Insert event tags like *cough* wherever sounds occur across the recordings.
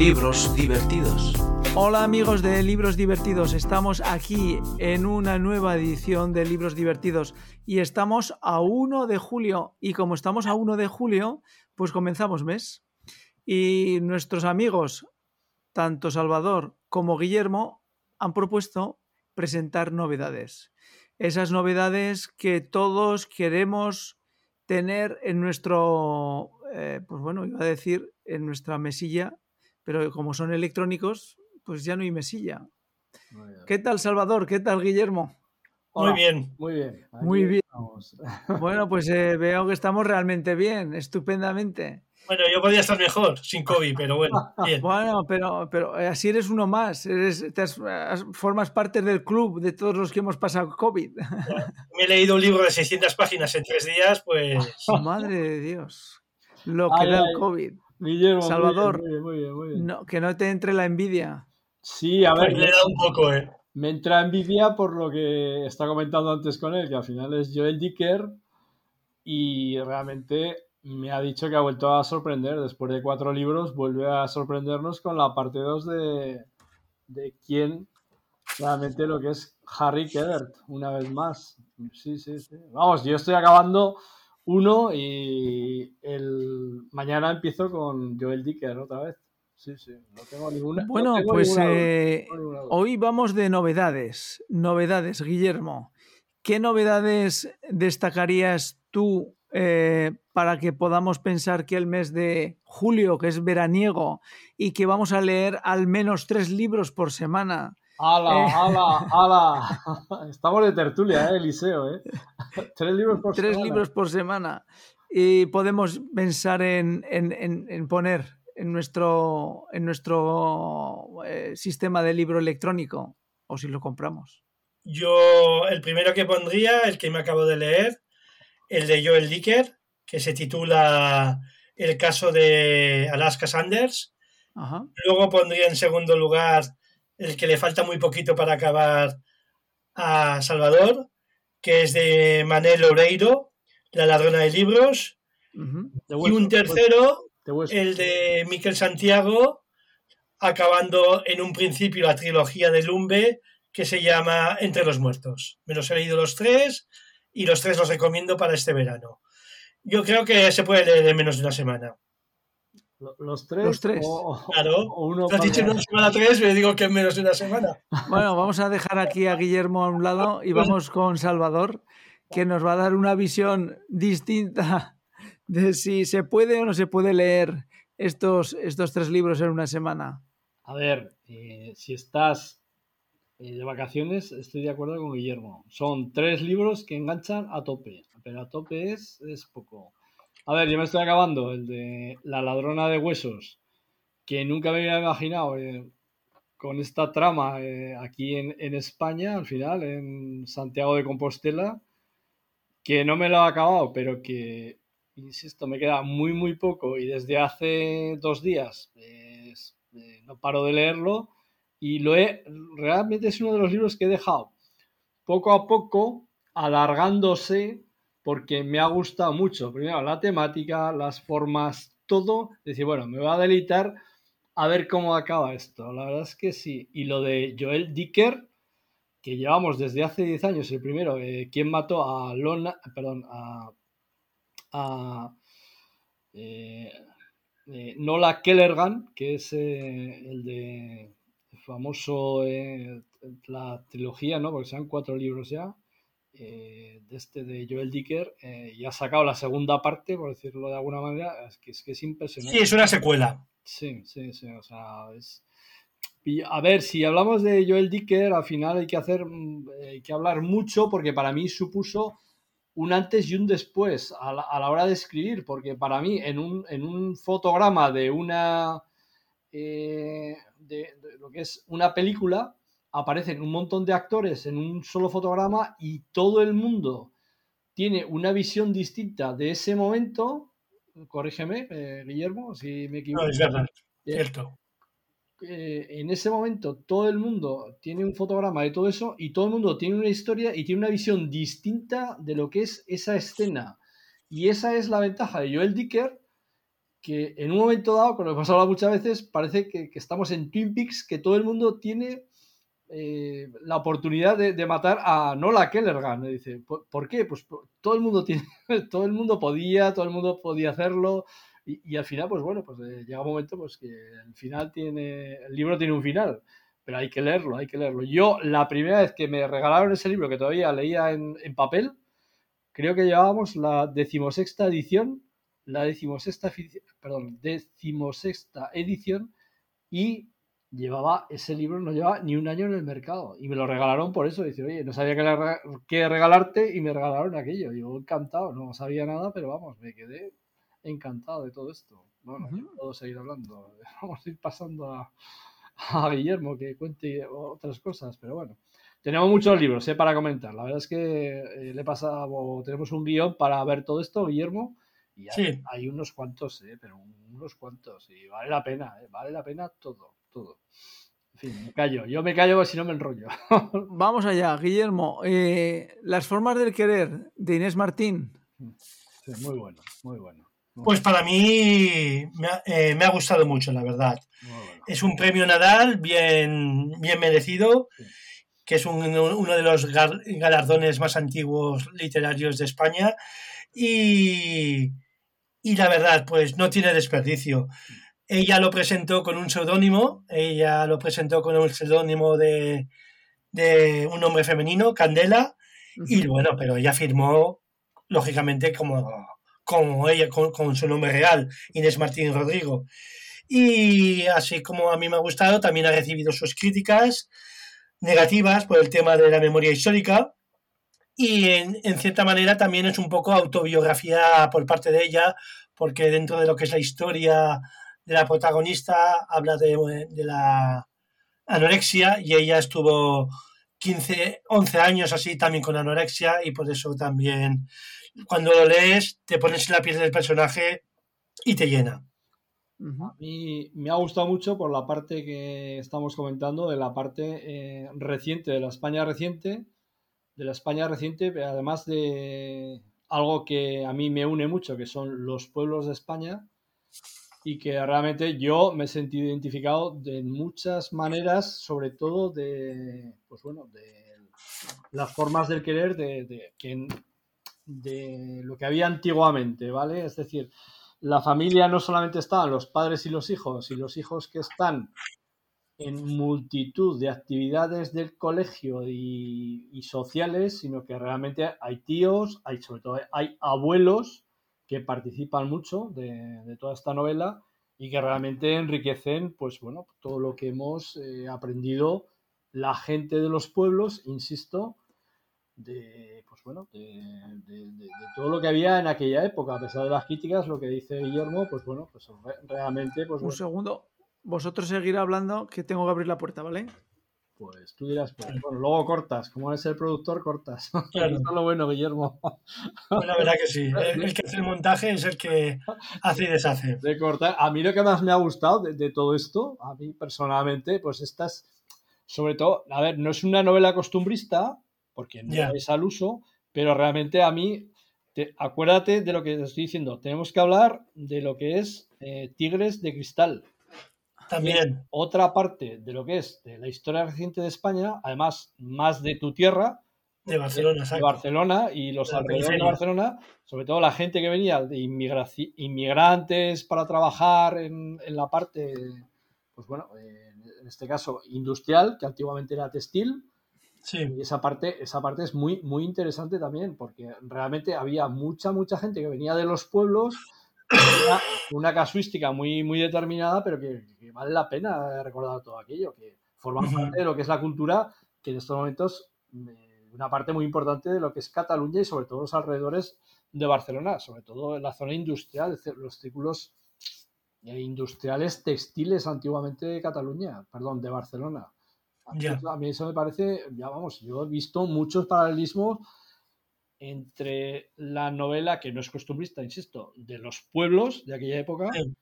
Libros divertidos. Hola amigos de Libros Divertidos, estamos aquí en una nueva edición de Libros Divertidos y estamos a 1 de julio y como estamos a 1 de julio, pues comenzamos mes. Y nuestros amigos, tanto Salvador como Guillermo, han propuesto presentar novedades. Esas novedades que todos queremos tener en nuestro, eh, pues bueno, iba a decir, en nuestra mesilla, pero como son electrónicos, pues ya no hay mesilla. ¿Qué tal, Salvador? ¿Qué tal, Guillermo? Muy bien. Muy bien. Muy bien. *laughs* Bueno, pues eh, veo que estamos realmente bien, estupendamente. Bueno, yo podría estar mejor sin COVID, pero bueno, *laughs* bien. Bueno, pero, pero eh, así eres uno más. Eres, te has- has- formas parte del club de todos los que hemos pasado COVID. *laughs* Me he leído un libro de 600 páginas en tres días, pues Madre de Dios. Lo que Ay, da el ay. COVID. Guillermo, Salvador. Muy bien, muy bien. muy bien. No, que no te entre la envidia. Sí, a ver, pues le dado un poco, ¿eh? me entra envidia por lo que está comentando antes con él, que al final es Joel Dicker y realmente me ha dicho que ha vuelto a sorprender. Después de cuatro libros, vuelve a sorprendernos con la parte 2 de, de quién realmente lo que es Harry Kedert, una vez más. Sí, sí, sí. Vamos, yo estoy acabando uno y el mañana empiezo con Joel Dicker otra vez. Sí, sí, no tengo ninguna. no Bueno, tengo pues ninguna eh, ninguna hoy vamos de novedades. Novedades, Guillermo. ¿Qué novedades destacarías tú eh, para que podamos pensar que el mes de julio, que es veraniego, y que vamos a leer al menos tres libros por semana? ¡Hala, Eh. hala, hala! *laughs* Estamos de tertulia, ¿eh, Eliseo? ¿eh? *laughs* Tres libros por tres semana. libros por semana. Y podemos pensar en, en- en- en poner en nuestro, en nuestro eh, sistema de libro electrónico, o si lo compramos. Yo, el primero que pondría, el que me acabo de leer, el de Joel Dicker, que se titula El caso de Alaska Sanders. Ajá. Luego pondría en segundo lugar el que le falta muy poquito para acabar a Salvador, que es de Manel Oreiro, La ladrona de libros. De Y un de hueso, tercero, de hueso. el de Miquel Santiago, acabando en un principio la trilogía de Lumbe, que se llama Entre los Muertos. Me los he leído los tres y los tres los recomiendo para este verano. Yo creo que se puede leer en menos de una semana. Lo- Los tres. Los tres. O, Claro. o uno Te has dicho en una semana tres, me digo que en menos de una semana. Bueno, vamos a dejar aquí a Guillermo a un lado y vamos con Salvador, que nos va a dar una visión distinta de si se puede o no se puede leer estos, estos tres libros en una semana. A ver, eh, si estás eh, de vacaciones, estoy de acuerdo con Guillermo. Son tres libros que enganchan a tope, pero a tope es, es poco. A ver, yo me estoy acabando el de La ladrona de huesos, que nunca me había imaginado eh, con esta trama eh, aquí en, España, al final, en Santiago de Compostela, que no me lo he acabado, pero que, insisto, me queda muy, muy poco y desde hace dos días eh, no paro de leerlo y lo he, realmente es uno de los libros que he dejado poco a poco alargándose porque me ha gustado mucho. Primero la temática, las formas, todo. Decir, bueno, me va a deleitar a ver cómo acaba esto. La verdad es que sí. Y lo de Joel Dicker, que llevamos desde hace 10 años, el primero, eh, ¿quién mató a Lona? Perdón, a. eh, eh, Nola Kellergan, que es eh, el de famoso la trilogía, ¿no? Porque sean cuatro libros ya. Eh, de este de Joel Dicker eh, y ha sacado la segunda parte, por decirlo de alguna manera, es que es, que es impresionante. Sí, es una secuela. Sí, sí, sí, o sea, es... Y a ver, si hablamos de Joel Dicker, al final hay que hacer, mm, hay que hablar mucho porque para mí supuso un antes y un después a la, a la hora de escribir, porque para mí en un, en un fotograma de una, eh, de, de lo que es una película, aparecen un montón de actores en un solo fotograma y todo el mundo tiene una visión distinta de ese momento. Corrígeme, eh, Guillermo, si me equivoco. No, es verdad, Eh, cierto. eh, en ese momento todo el mundo tiene un fotograma de todo eso y todo el mundo tiene una historia y tiene una visión distinta de lo que es esa escena. Y esa es la ventaja de Joel Dicker, que en un momento dado, como hemos hablado muchas veces, parece que, que estamos en Twin Peaks, que todo el mundo tiene eh, la oportunidad de, matar a Nola Kellergan. Dice, ¿por, ¿por qué? Pues todo el mundo tiene, *laughs* todo el mundo podía, todo el mundo podía hacerlo. Y, y al final, pues bueno, pues eh, llega un momento pues que el final tiene, el libro tiene un final, pero hay que leerlo, hay que leerlo. Yo la primera vez que me regalaron ese libro que todavía leía en, en papel, creo que llevábamos la decimosexta edición, la decimosexta, perdón, decimosexta edición y llevaba ese libro, no llevaba ni un año en el mercado y me lo regalaron por eso. Dice, oye, no sabía qué, regalarte y me regalaron aquello. Yo encantado, no sabía nada, pero vamos, me quedé encantado de todo esto. Bueno, uh -huh. puedo seguir hablando. *laughs* Vamos a ir pasando a, a, Guillermo que cuente otras cosas, pero bueno. Tenemos muchos libros ¿eh? para comentar. La verdad es que eh, le pasa, tenemos un guion para ver todo esto, Guillermo. Y hay, sí. hay unos cuantos, ¿eh? pero unos cuantos. Y vale la pena, ¿eh? vale la pena todo todo. En fin, me callo. Yo me callo si no me enrollo. *laughs* Vamos allá, Guillermo. Eh, Las formas del querer de Inés Martín. Sí, muy bueno, muy bueno. Muy pues para mí me ha, eh, me ha, gustado mucho, la verdad. Bueno. Es un premio Nadal bien, bien merecido, sí. que es un, uno de los galardones más antiguos literarios de España. Y, y la verdad, pues no tiene desperdicio. Ella lo presentó con un seudónimo, ella lo presentó con un seudónimo de, de, un hombre femenino, Candela, uh -huh. y bueno, pero ella firmó, lógicamente, como, como ella, con, con, su nombre real, Inés Martín Rodrigo. Y así como a mí me ha gustado, también ha recibido sus críticas negativas por el tema de la memoria histórica. Y en, en cierta manera también es un poco autobiografía por parte de ella, porque dentro de lo que es la historia de la protagonista habla de, de, la anorexia y ella estuvo 15, 11 años así también con anorexia y por eso también cuando lo lees te pones en la piel del personaje y te llena. A mí me ha gustado mucho por la parte que estamos comentando, de la parte eh, reciente, de la España reciente, de la España reciente, pero además de algo que a mí me une mucho, que son los pueblos de España, y que realmente yo me he sentido identificado de muchas maneras, sobre todo de, pues bueno, de las formas del querer de, de, lo que había antiguamente, ¿vale? Es decir, la familia no solamente estaban los padres y los hijos, y los hijos que están en multitud de actividades del colegio y, y sociales, sino que realmente hay tíos, hay sobre todo hay abuelos, que participan mucho de, de, toda esta novela y que realmente enriquecen, pues bueno, todo lo que hemos eh, aprendido la gente de los pueblos, insisto, de, pues bueno, de, de, todo lo que había en aquella época, a pesar de las críticas, lo que dice Guillermo, pues bueno, pues realmente... Pues, Un bueno. segundo, vosotros seguir hablando, que tengo que abrir la puerta, ¿vale? Pues tú dirás, pues, bueno, luego cortas, como eres el productor, cortas. *laughs* Claro. Eso es lo bueno, Guillermo. Pues la verdad que sí. *laughs* El, el, que hace el montaje es el que hace y deshace. De cortar. A mí lo que más me ha gustado de, de todo esto, a mí personalmente, pues estas, sobre todo, a ver, no es una novela costumbrista, porque no yeah. es al uso, pero realmente a mí, te, acuérdate de lo que te estoy diciendo, tenemos que hablar de lo que es eh, Tigres de Cristal. También. Otra parte de lo que es de la historia reciente de España, además más de tu tierra, de Barcelona, de, de Barcelona y los de alrededores de Barcelona, sobre todo la gente que venía de inmigrantes para trabajar en, en, la parte, pues bueno, en este caso industrial, que antiguamente era textil. Sí. Y esa parte, esa parte es muy, muy interesante también, porque realmente había mucha, mucha gente que venía de los pueblos una, una, casuística muy, muy determinada, pero que, que, vale la pena recordar todo aquello, que forma parte de lo que es la cultura, que en estos momentos eh, una parte muy importante de lo que es Cataluña y sobre todo los alrededores de Barcelona, sobre todo en la zona industrial, los círculos eh, industriales textiles antiguamente de Cataluña, perdón, de Barcelona. A mí, yeah. a mí eso me parece, ya vamos, yo he visto muchos paralelismos entre la novela, que no es costumbrista, insisto, de los pueblos de aquella época, sí.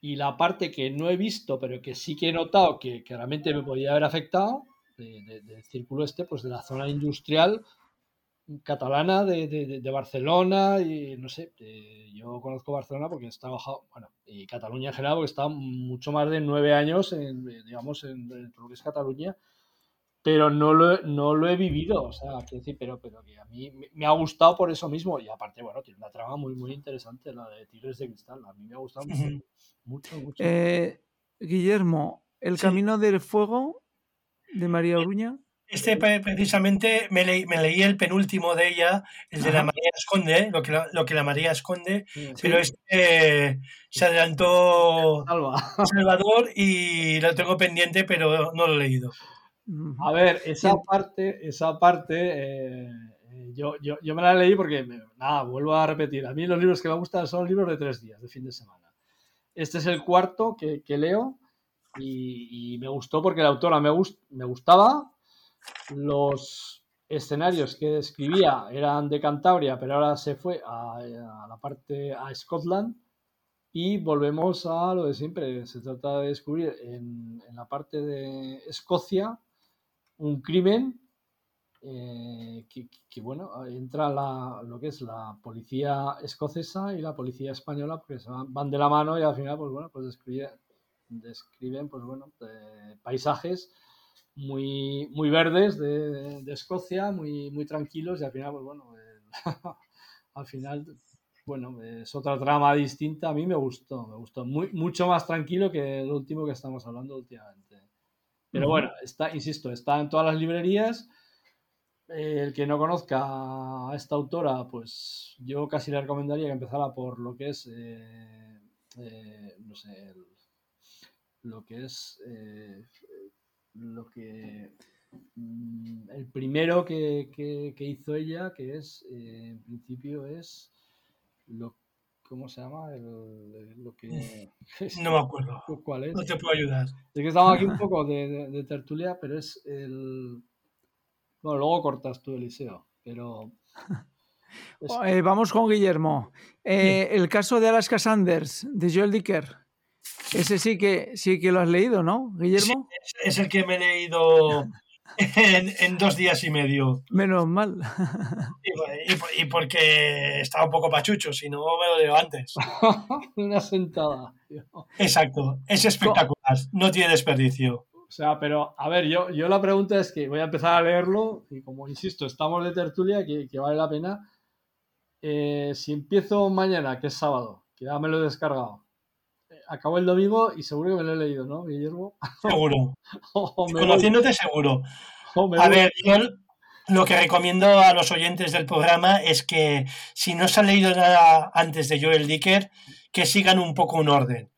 y la parte que no he visto, pero que sí que he notado que, que realmente me podía haber afectado, de, de, del círculo este, pues de la zona industrial catalana de, de- Barcelona y no sé, yo conozco Barcelona porque he trabajado, bueno, y Cataluña en general porque he estado mucho más de nueve años en, digamos, en, en lo que es Cataluña, pero no lo, he- no lo he vivido, o sea, quiero decir, pero, pero que a mí me, me ha gustado por eso mismo y aparte, bueno, tiene una trama muy, muy interesante, la de Tigres de Cristal, a mí me ha gustado mucho, mucho, mucho. Eh, Guillermo, El Sí. Camino del Fuego de María Oruña. Este pre- precisamente me, leí, me leí el penúltimo de ella, el de la. María esconde, lo que la, lo que la María esconde, Sí, pero este eh, se adelantó Salva. Salvador y lo tengo pendiente, pero no lo he leído. A ver, esa parte, esa parte, eh, eh, yo, yo, yo me la leí porque, me- nada, vuelvo a repetir, a mí los libros que me gustan son libros de tres días, de fin de semana. Este es el cuarto que, que leo y, y me gustó porque la autora me, gust- me gustaba, los escenarios que describía eran de Cantabria, pero ahora se fue a, a la parte, a Scotland. Y volvemos a lo de siempre. Se trata de descubrir en, en la parte de Escocia un crimen eh, que, bueno, entra la, lo que es la policía escocesa y la policía española, porque se van, de la mano y al final, pues bueno, pues describe- describen, pues bueno, eh, paisajes muy, muy verdes de, Escocia, muy, muy tranquilos y al final, pues bueno, *laughs* al final, bueno, es otra trama distinta. A mí me gustó, me gustó. Muy, mucho más tranquilo que el último que estamos hablando últimamente. Pero bueno, está, insisto, está en todas las librerías. Eh, el que no conozca a esta autora, pues yo casi le recomendaría que empezara por lo que es, eh, eh, no sé, el- lo que es, eh, lo que, mm, el primero que, que- que hizo ella, que es, en principio es, lo, ¿cómo se llama? El- lo que, *laughs* No me acuerdo. ¿Cuál es? No te puedo ayudar. Es que estamos aquí un poco de, de- de tertulia, pero es el. Bueno, luego cortas tú, Eliseo, pero. *laughs* es- Eh, vamos con Guillermo. Eh, el caso de Alaska Sanders, de Joel Dicker. Ese sí que sí que lo has leído, ¿no, Guillermo? Es el que me he leído *laughs* en, en dos días y medio. Menos mal. Y, y- y porque estaba un poco pachucho, si no me lo leo antes. *laughs* Una sentada. tío. Exacto, es espectacular, no tiene desperdicio. O sea, pero a ver, yo, yo la pregunta es que voy a empezar a leerlo y como insisto, estamos de tertulia, que, que vale la pena. Eh, si empiezo mañana, que es sábado, que ya me lo he descargado, acabo el domingo y seguro que me lo he leído, ¿no, Guillermo? *laughs* Seguro, conociéndote seguro. A ver, yo lo que recomiendo a los oyentes del programa es que si no se han leído nada antes de Joel Dicker, que sigan un poco un orden.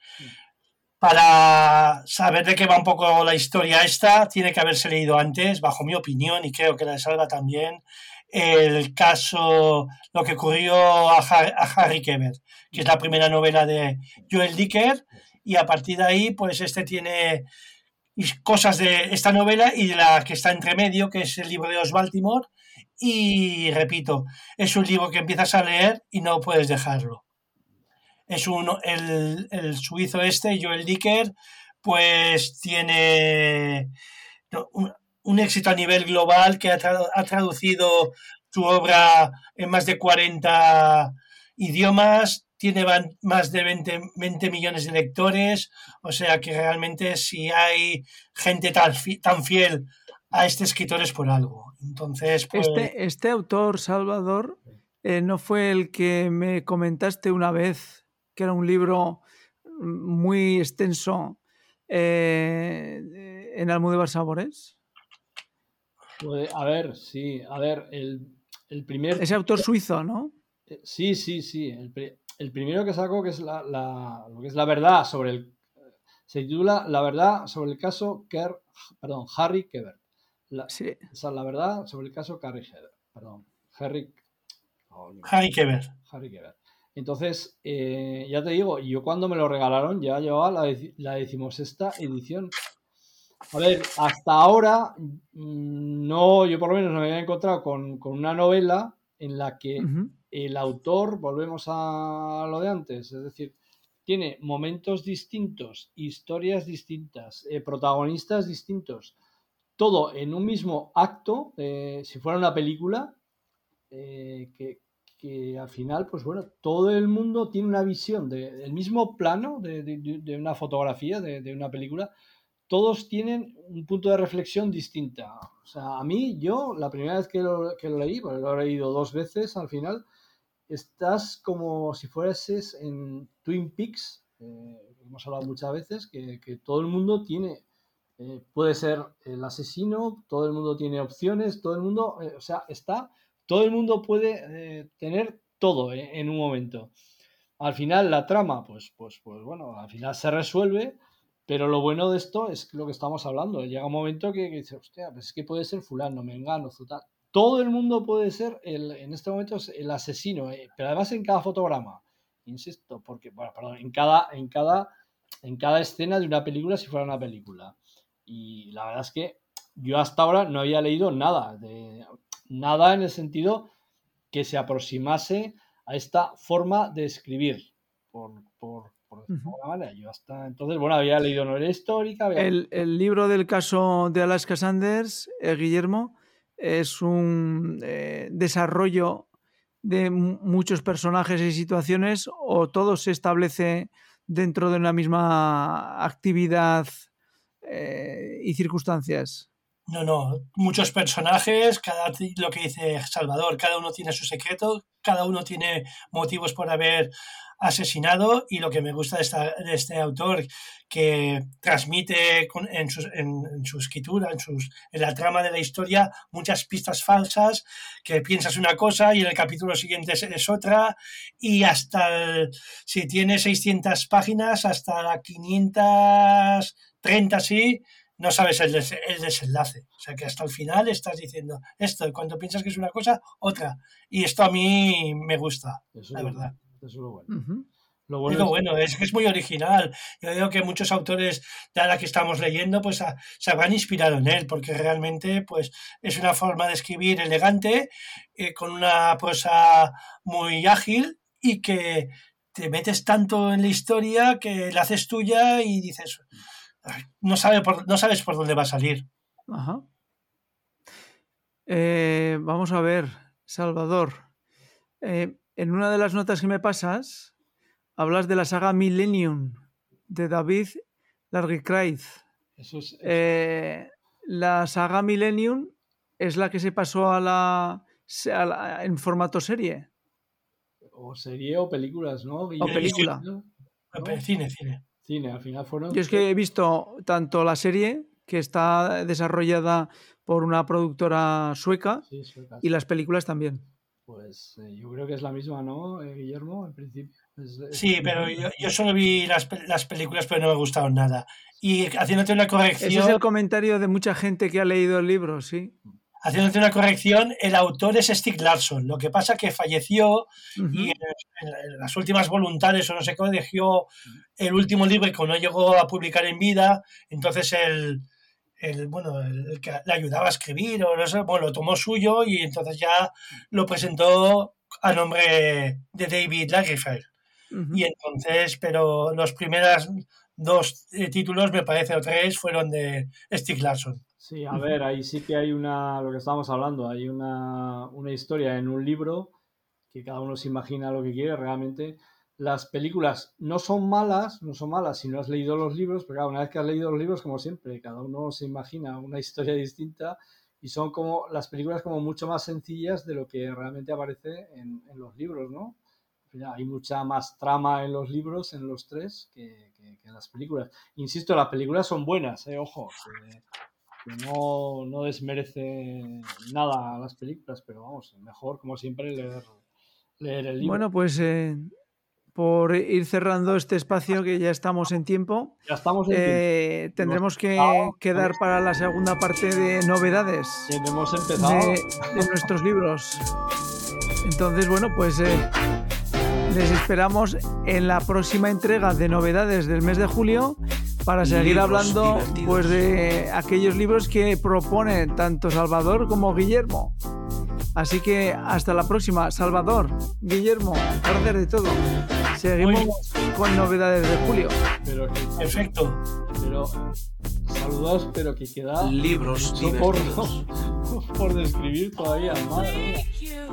Para saber de qué va un poco la historia esta, tiene que haberse leído antes, bajo mi opinión, y creo que la de Salva también, el caso, lo que ocurrió a, Har- a Harry Keber, que es la primera novela de Joel Dicker, y a partir de ahí, pues este tiene cosas de esta novela y de la que está entre medio, que es el libro de los Baltimore. Y repito, es un libro que empiezas a leer y no puedes dejarlo. Es un, el, el suizo este, Joel Dicker, pues tiene un éxito a nivel global que ha, ha traducido su obra en más de 40 idiomas, tiene más de 20, 20 millones de lectores, o sea que realmente si hay gente tan fiel a este escritor es por algo. Entonces, pues, Este, este autor, Salvador, eh, no fue el que me comentaste una vez, que era un libro muy extenso eh, en Almudévar Sabores. A ver, sí, a ver, el, el primer... Ese autor suizo, ¿no? Eh, Sí, sí, sí. El, el primero que sacó, que es la, la- lo que es la verdad sobre el. Se titula La verdad sobre el caso Ker, perdón, Harry Kebert. La, Sí. esa es la verdad sobre el caso Harry Kebert. Perdón, Harry. que ver. Harry Kebert. Entonces, eh, ya te digo, yo cuando me lo regalaron ya llevaba la, la decimosexta edición. A ver, hasta ahora, mm, no, yo por lo menos no me había encontrado con, con una novela en la que el autor, volvemos a lo de antes, es decir, tiene momentos distintos, historias distintas, eh, protagonistas distintos, todo en un mismo acto, eh, si fuera una película, eh, que, que al final, pues bueno, todo el mundo tiene una visión del mismo plano de, de- de una fotografía, de una película, todos tienen un punto de reflexión distinta. O sea, a mí, yo, la primera vez que lo, leí, porque lo he leído dos veces al final, estás como si fueses en Twin Peaks, eh, hemos hablado muchas veces, que, todo el mundo tiene, eh, puede ser el asesino, todo el mundo tiene opciones, todo el mundo, eh, o sea, está, todo el mundo puede eh, tener todo en un momento. Al final la trama, pues, pues, pues bueno, al final se resuelve, pero lo bueno de esto es lo que estamos hablando. Llega un momento que, que dices, hostia, pues es que puede ser fulano, mengano, zutal. Todo el mundo puede ser, el, en este momento, el asesino, eh, pero además en cada fotograma, insisto, porque, bueno, perdón, en cada, en cada, en cada escena de una película si fuera una película. Y la verdad es que yo hasta ahora no había leído nada, de, nada en el sentido que se aproximase a esta forma de escribir, por, por, por decirlo manera. Yo hasta entonces, bueno, había leído novela histórica, había El, el libro del caso de Alaska Sanders, eh, Guillermo, es un eh, desarrollo de mu- muchos personajes y situaciones o todo se establece dentro de una misma actividad eh, y circunstancias. No, no, muchos personajes, cada lo que dice Salvador, cada uno tiene su secreto, cada uno tiene motivos por haber asesinado y lo que me gusta de, esta- de este autor que transmite con- en, su, en- su escritura, en, sus, en la trama de la historia, muchas pistas falsas, que piensas una cosa y en el capítulo siguiente es, es otra y hasta, el- si tiene 600 páginas, hasta la 530 sí, no sabes el, des- el desenlace. O sea que hasta el final estás diciendo esto, y cuando piensas que es una cosa, otra. Y esto a mí me gusta, Eso la verdad. bueno, eso es lo bueno. Lo Es bueno lo es- bueno, es que es muy original. Yo veo que muchos autores de la que estamos leyendo pues a- se habrán inspirado en él, porque realmente pues es una forma de escribir elegante, eh, con una prosa muy ágil y que te metes tanto en la historia que la haces tuya y dices, "Ay, no, sabe por- no sabes por dónde va a salir. Ajá. Eh, vamos a ver, Salvador. Eh, en una de las notas que me pasas, hablas de la saga Millennium de David Larguicraid. eso es- Eh, la saga Millennium es la que se pasó a la, a la- en formato serie. o serie o películas, ¿no? Guillermo? película. Cine, cine. Cine, al final fueron. Yo es que he visto tanto la serie, que está desarrollada por una productora sueca, Sí, y las películas también. Pues eh, yo creo que es la misma, ¿no, eh, Guillermo? En principio. Es- es- Sí, pero yo, yo solo vi las, las películas, pero no me gustaron nada. Y haciéndote una Ese corrección, es el comentario de mucha gente que ha leído el libro, sí. Haciéndote una corrección, el autor es Stieg Larsson. Lo que pasa que falleció y en, en las últimas voluntades o no sé cómo dejó el último libro que no llegó a publicar en vida. Entonces el, el, bueno, el, que le ayudaba a escribir o no sé, bueno, lo tomó suyo y entonces ya lo presentó a nombre de David Lagerfeld. Y entonces, pero los primeros dos eh, títulos, me parece, o tres, fueron de Stieg Larsson. Sí, a ver, ahí sí que hay una, lo que estábamos hablando, hay una, una historia en un libro que cada uno se imagina lo que quiere, realmente las películas no son malas, no son malas si no has leído los libros, pero claro, una vez que has leído los libros, como siempre, cada uno se imagina una historia *laughs* distinta y son como las películas como mucho más sencillas de lo que realmente aparece en, en los libros, ¿no? Hay mucha más trama en los libros, en los tres, que, que- que en las películas. Insisto, las películas son buenas, ¿eh? ojo, que- que no, no desmerece nada a las películas, pero vamos, mejor como siempre leer, leer el libro. Bueno, pues eh, por ir cerrando este espacio que ya estamos en tiempo, ya estamos en tiempo. eh, tendremos que quedar para la segunda parte de novedades Bien, hemos empezado. de, de nuestros libros. Entonces, bueno, pues eh, les esperamos en la próxima entrega de novedades del mes de julio para seguir Libros hablando divertidos. pues de aquellos libros que proponen tanto Salvador como Guillermo. Así que hasta la próxima, Salvador, Guillermo, gracias de todo. Seguimos con novedades de julio. Pero, que- Perfecto. pero saludos, pero que queda Libros mucho por, divertidos. *laughs* por describir todavía. Madre mía.